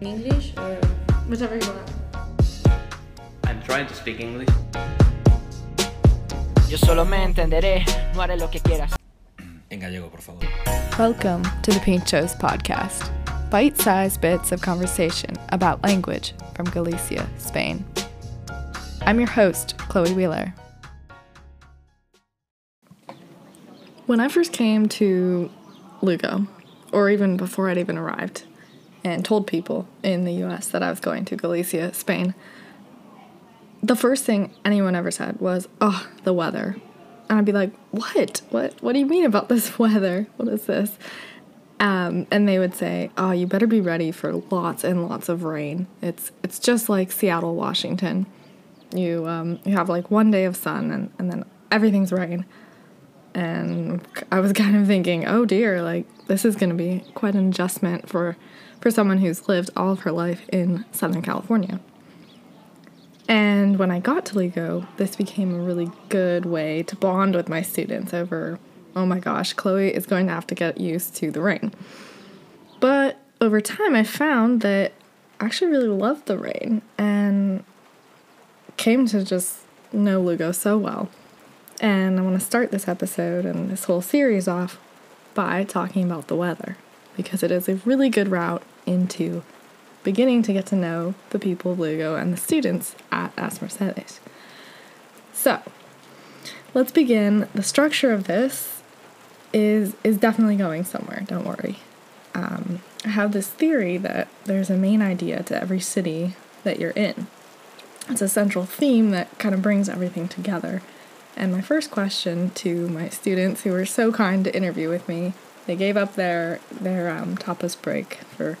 English or Whichever you want. I'm trying to speak English. Yo solo me entenderé, no haré lo que quieras. En gallego, por favor. Welcome to the Pintxos podcast, bite sized bits of conversation about language from Galicia, Spain. I'm your host, Chloe Wheeler. When I first came to Lugo, or even before I'd even arrived, and told people in the US that I was going to Galicia, Spain, the first thing anyone ever said was, oh, the weather. And I'd be like, what? What what do you mean about this weather? What is this? Um, and they would say, oh, you better be ready for lots and lots of rain. It's it's just like Seattle, Washington. You um, you have like one day of sun and, and then everything's rain. And I was kind of thinking, oh dear, like this is gonna be quite an adjustment for for someone who's lived all of her life in Southern California. And when I got to Lugo, this became a really good way to bond with my students over, oh my gosh, Chloe is going to have to get used to the rain. But over time, I found that I actually really loved the rain and came to just know Lugo so well. And I want to start this episode and this whole series off by talking about the weather because it is a really good route into beginning to get to know the people of Lugo and the students at As Mercedes. So, let's begin. The structure of this is is definitely going somewhere. Don't worry. Um, I have this theory that there's a main idea to every city that you're in. It's a central theme that kind of brings everything together. And my first question to my students who were so kind to interview with me, they gave up their their um, tapas break for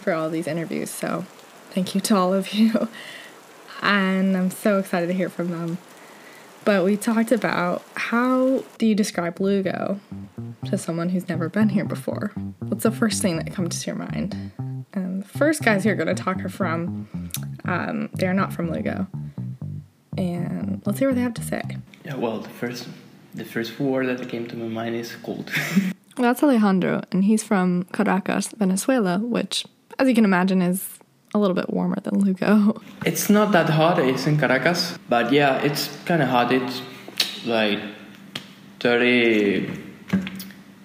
for all these interviews. So thank you to all of you. And I'm so excited to hear from them. But we talked about how do you describe Lugo to someone who's never been here before? What's the first thing that comes to your mind? And the first guys who are going to talk are from, um, they're not from Lugo. And let's hear what they have to say. Yeah, well, the first the first word that came to my mind is cold. That's Alejandro, and he's from Caracas, Venezuela, which, as you can imagine, is a little bit warmer than Lugo. it's not that hot. It's in Caracas, but yeah, it's kind of hot. It's like 30,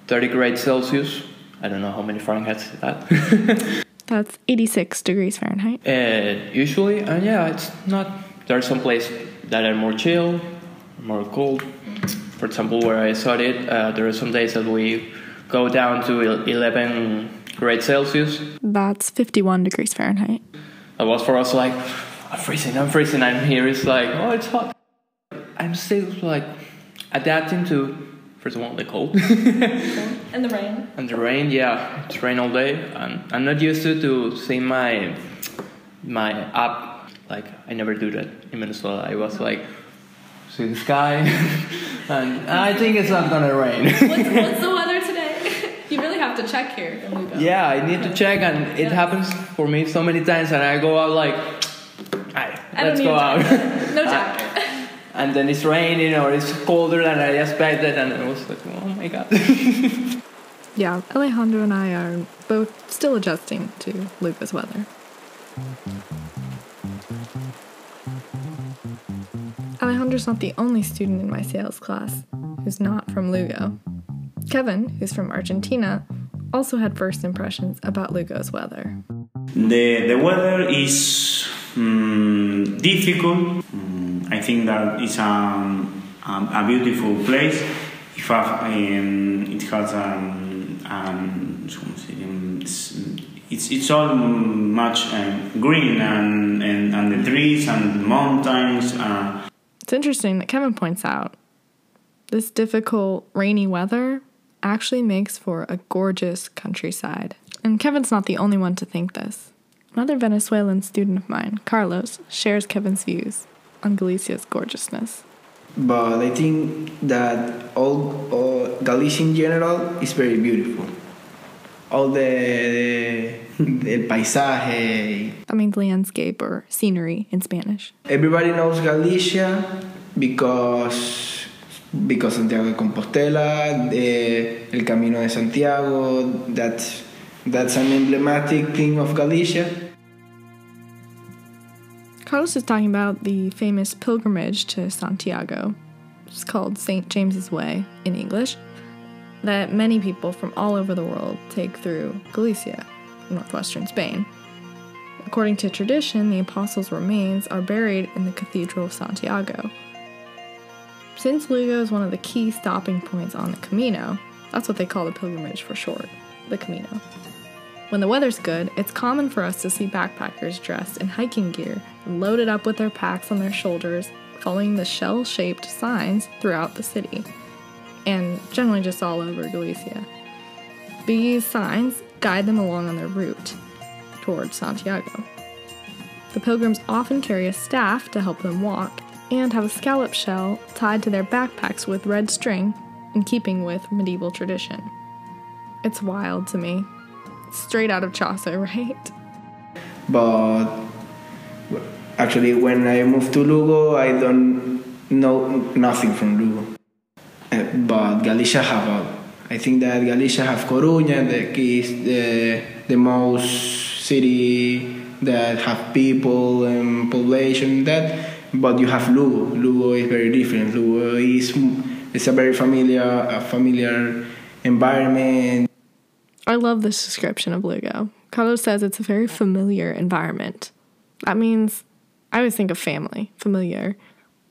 30 grades Celsius. I don't know how many Fahrenheit is that. That's 86 degrees Fahrenheit. uh, usually, and yeah, it's not. There are some places that are more chill, more cold. For example, where I studied, uh, there are some days that we go down to 11 grades Celsius. That's 51 degrees Fahrenheit. It was for us like, I'm freezing, I'm freezing. I'm here. It's like, oh, it's hot. I'm still like adapting to, first of all, the cold And the rain. and the rain. Yeah, it's rain all day, and I'm not used to to seeing my my app. Like I never do that in Minnesota. I was like, see the sky, and I think it's not gonna rain. What's, what's the weather today? you really have to check here in Lugo. yeah, I need to check, and it happens for me so many times, and I go out like, "Alright, let's go out. No uh, jacket. and then it's raining or it's colder than I expected, and I was like, oh my god. Yeah, Alejandro and I are both still adjusting to Lugo's weather. Alejandro's not the only student in my sales class who's not from Lugo. Kevin, who's from Argentina, also had first impressions about Lugo's weather. The, the weather is mm, difficult. Mm, I think that it's um, um, a beautiful place. If have, um, it has um, um, ¿cómo se dice? Um, it's, it's, it's all much um, green and, and, and the trees and mountains. Uh, It's interesting that Kevin points out this difficult, rainy weather actually makes for a gorgeous countryside. And Kevin's not the only one to think this. Another Venezuelan student of mine, Carlos, shares Kevin's views on Galicia's gorgeousness. but I think that all, all Galicia in general is very beautiful. All the, the el paisaje. That means landscape or scenery in Spanish. Everybody knows Galicia because because Santiago de Compostela, the, el Camino de Santiago. That's that's an emblematic thing of Galicia. Carlos is talking about the famous pilgrimage to Santiago. It's called St. James's Way in English, that many people from all over the world take through Galicia, northwestern Spain. According to tradition, the apostles' remains are buried in the Cathedral of Santiago. Since Lugo is one of the key stopping points on the Camino, that's what they call the pilgrimage for short, the Camino. When the weather's good, it's common for us to see backpackers dressed in hiking gear and loaded up with their packs on their shoulders, following the shell shaped signs throughout the city, and generally just all over Galicia. These signs guide them along on their route towards Santiago. The pilgrims often carry a staff to help them walk and have a scallop shell tied to their backpacks with red string, in keeping with medieval tradition. It's wild to me. Straight out of Chaucer, right? But actually, when I moved to Lugo, I don't know nothing from Lugo. Uh, but Galicia have a, I think that Galicia have Coruña, that is the the most city that have people and population that. But you have Lugo. Lugo is very different. Lugo is it's a very familiar a familiar environment. I love this description of Lugo. Carlos says it's a very familiar environment. That means I always think of family, familiar.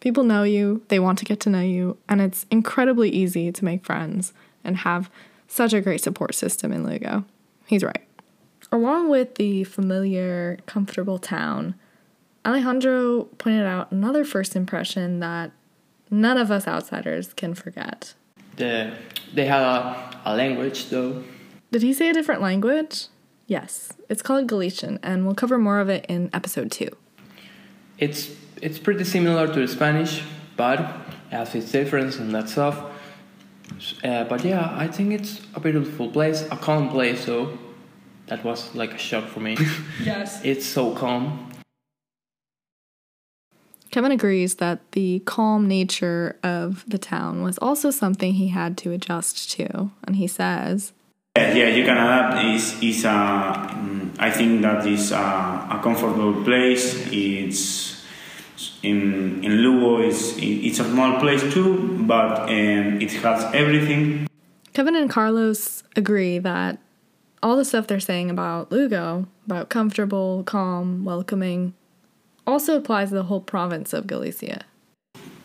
People know you, they want to get to know you, and it's incredibly easy to make friends and have such a great support system in Lugo. He's right. Along with the familiar, comfortable town, Alejandro pointed out another first impression that none of us outsiders can forget. The, they have a, a language though. Did he say a different language? Yes. It's called Galician, and we'll cover more of it in episode two. It's it's pretty similar to the Spanish, but has its difference and that stuff. Uh, but yeah, I think it's a beautiful place, a calm place. So that was like a shock for me. Yes. it's so calm. Kevin agrees that the calm nature of the town was also something he had to adjust to, and he says, Yeah, yeah, you can adapt. Is is a, mm, I think that is a, a comfortable place. It's in in Lugo. It's it's a small place too, but um, it has everything. Kevin and Carlos agree that all the stuff they're saying about Lugo, about comfortable, calm, welcoming, also applies to the whole province of Galicia.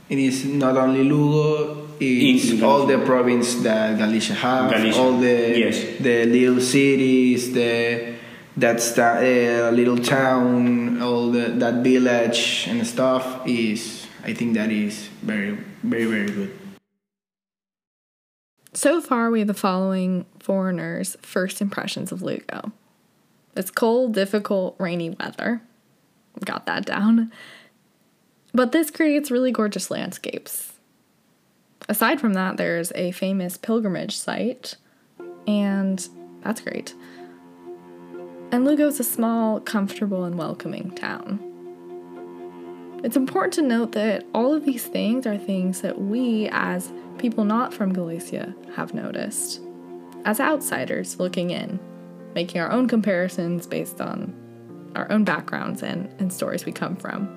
It is not only Lugo, it's In- all the province that Galicia have, Galicia, all the yes. the little cities, the that's the uh, little town, all the that village and stuff is. I think that is very, very, very good. So far, we have the following foreigners' first impressions of Lugo. It's cold, difficult, rainy weather. Got that down. But this creates really gorgeous landscapes. Aside from that, there's a famous pilgrimage site, and that's great. And Lugo's a small, comfortable, and welcoming town. It's important to note that all of these things are things that we, as people not from Galicia, have noticed. As outsiders looking in, making our own comparisons based on our own backgrounds and, and stories we come from.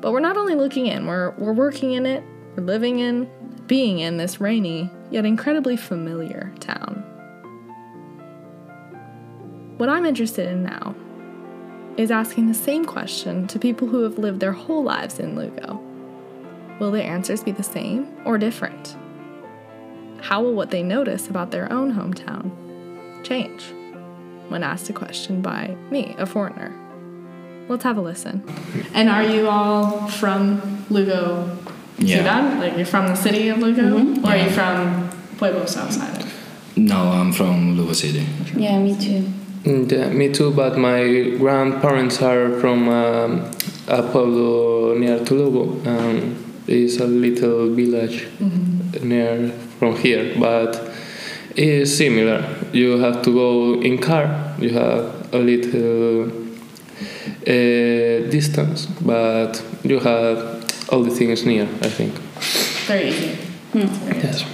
But we're not only looking in, we're, we're working in it, we're living in, being in this rainy, yet incredibly familiar town. What I'm interested in now is asking the same question to people who have lived their whole lives in Lugo. Will their answers be the same or different? How will what they notice about their own hometown change when asked a question by me, a foreigner? Let's have a listen. And are you all from Lugo, Yeah. Ciudad? Like you're from the city of Lugo? Or are you from pueblos outside it? No, I'm from Lugo City. Yeah, me too. And, uh, me too, but my grandparents are from um, a pueblo near to Lugo. Um, it's a little village near from here, but it's similar. You have to go in car. You have a little uh, distance, but you have all the things near. I think. Very easy. Yes.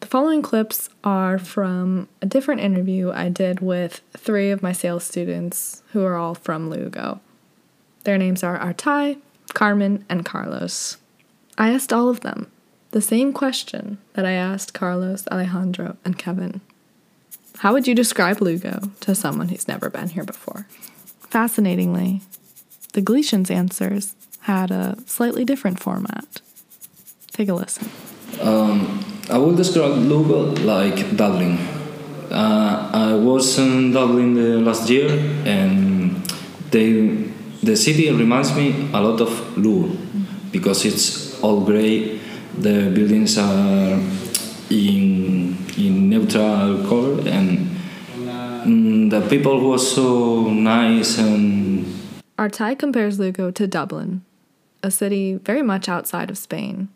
The following clips are from a different interview I did with three of my sales students who are all from Lugo. Their names are Artai, Carmen, and Carlos. I asked all of them the same question that I asked Carlos, Alejandro, and Kevin. How would you describe Lugo to someone who's never been here before? Fascinatingly, the Galicians' answers had a slightly different format. Take a listen. Um, I would describe Lugo like Dublin. Uh, I was in Dublin the last year, and they, the city reminds me a lot of Lugo because it's all grey. The buildings are in in neutral color, and mm, the people were so nice and Artai compares Lugo to Dublin, a city very much outside of Spain.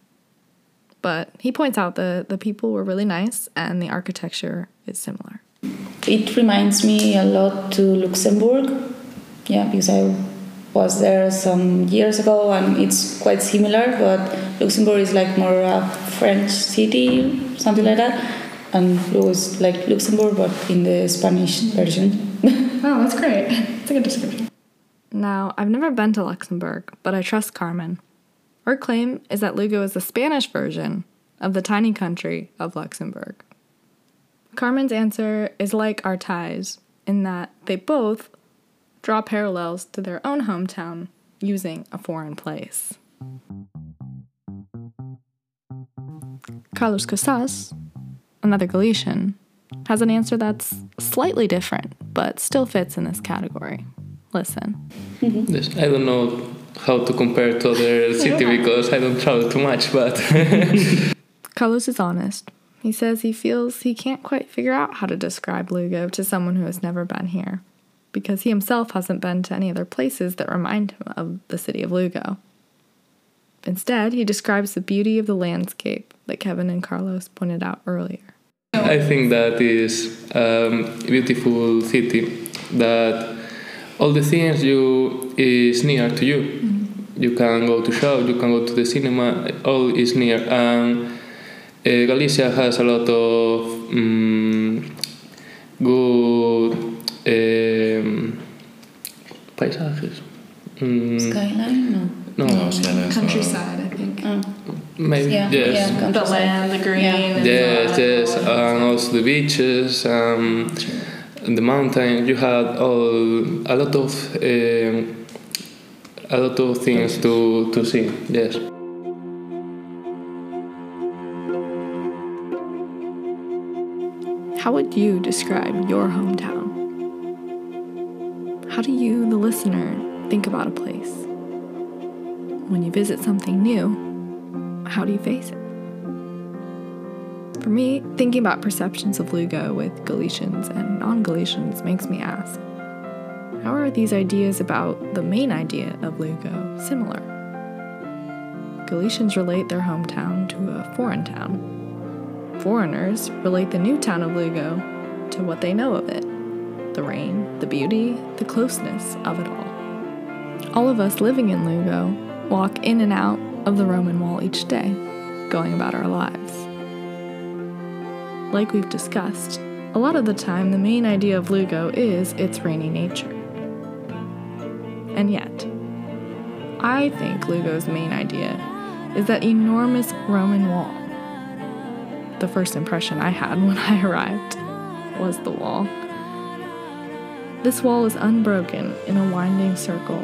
But he points out that the people were really nice and the architecture is similar. It reminds me a lot to Luxembourg, yeah, because I was there some years ago and it's quite similar, but Luxembourg is like more a French city, something like that, and it was like Luxembourg but in the Spanish version. Oh, that's great. It's a good description. Now, I've never been to Luxembourg, but I trust Carmen. Her claim is that Lugo is the Spanish version of the tiny country of Luxembourg. Carmen's answer is like Artai's in that they both draw parallels to their own hometown using a foreign place. Carlos Casas, another Galician, has an answer that's slightly different, but still fits in this category. Listen. Yes, I don't know how to compare to other city because I don't travel too much, but Carlos is honest. He says he feels he can't quite figure out how to describe Lugo to someone who has never been here, because he himself hasn't been to any other places that remind him of the city of Lugo. Instead, he describes the beauty of the landscape that Kevin and Carlos pointed out earlier. I think that is um, a beautiful city that all the things you is near to you. You can go to shop, you can go to the cinema, all is near. And uh, Galicia has a lot of um, good um, paisajes. Mm, Skyline? No. no, No, Skyline's not- Countryside, I think. Maybe yeah, yes. yeah, The land, the green. Yeah. and Yes, the- yes, and also the beaches, um, the mountain. You had all a lot of um, a lot of things to to see. Yes. How would you describe your hometown? How do you, the listener, think about a place? When you visit something new, how do you face it? For me, thinking about perceptions of Lugo with Galicians and non Galicians makes me ask how are these ideas about the main idea of Lugo similar? Galicians relate their hometown to a foreign town. Foreigners relate the new town of Lugo to what they know of it the rain, the beauty, the closeness of it all. All of us living in Lugo walk in and out of the Roman wall each day, going about our lives. Like we've discussed, a lot of the time the main idea of Lugo is its rainy nature. And yet, I think Lugo's main idea is that enormous Roman wall. The first impression I had when I arrived was the wall. This wall is unbroken in a winding circle,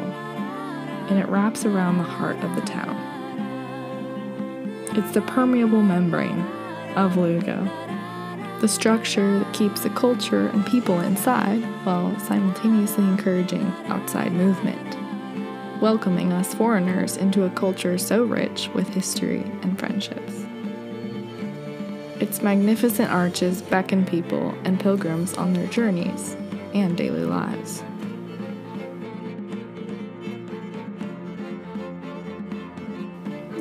and it wraps around the heart of the town. It's the permeable membrane of Lugo, the structure that keeps the culture and people inside while simultaneously encouraging outside movement, welcoming us foreigners into a culture so rich with history and friendships. Its magnificent arches beckon people and pilgrims on their journeys and daily lives.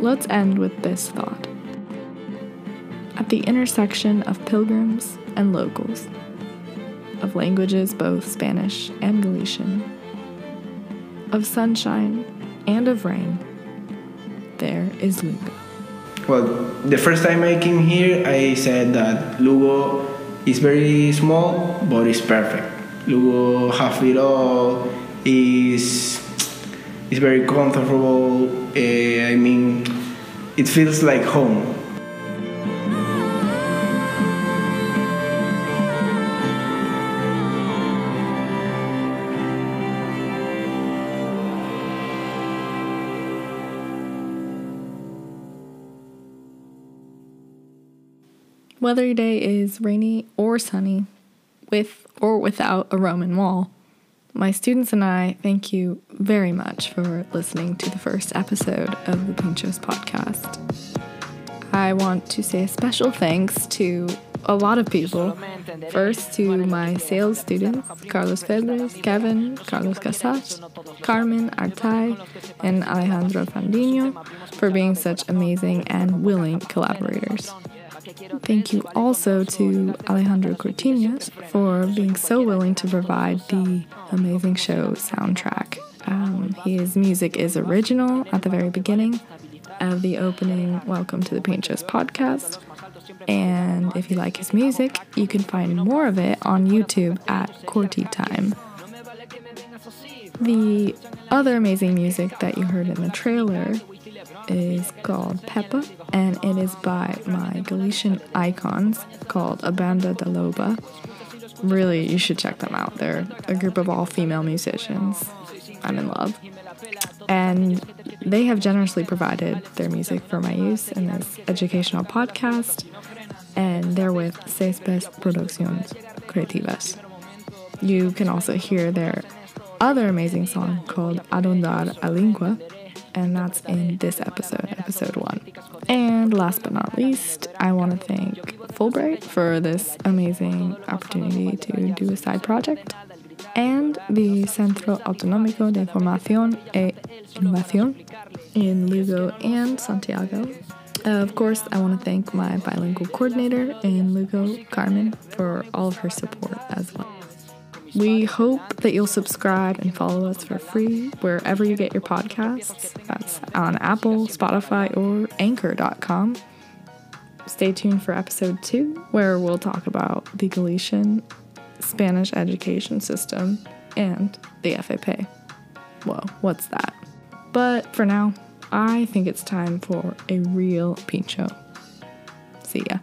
Let's end with this thought. At the intersection of pilgrims and locals, of languages both Spanish and Galician, of sunshine and of rain, there is Lugo. Well, the first time I came here, I said that Lugo is very small, but it's perfect. Lugo have it all. Is it's very comfortable. Uh, I mean, it feels like home. Whether your day is rainy or sunny, with or without a Roman wall, my students and I thank you very much for listening to the first episode of the Pintxos podcast. I want to say a special thanks to a lot of people. First, to my sales students Carlos Febres, Kevin, Carlos Casas, Carmen Artai, and Alejandro Fandino for being such amazing and willing collaborators. Thank you also to Alejandro Cortinas for being so willing to provide the amazing show soundtrack. Um, his music is original at the very beginning of the opening Welcome to the Pintxos podcast. And if you like his music, you can find more of it on YouTube at Corti Time. The other amazing music that you heard in the trailer is called Peppa, and it is by my Galician icons called A Banda da Loba. Really, you should check them out. They're a group of all female musicians. I'm in love. And they have generously provided their music for my use in this educational podcast, and they're with Seispés Producciones Creativas. You can also hear their other amazing song called Arrondar a Língua, and that's in this episode, episode one. And last but not least, I want to thank Fulbright for this amazing opportunity to do a side project, and the Centro Autonómico de Formación e Innovación in Lugo and Santiago. Uh, of course, I want to thank my bilingual coordinator in Lugo, Carmen, for all of her support as well. We hope that you'll subscribe and follow us for free wherever you get your podcasts. That's on Apple, Spotify, or Anchor.com. Stay tuned for episode two, where we'll talk about the Galician Spanish education system and the FAP. Whoa, what's that? But for now, I think it's time for a real pincho. See ya.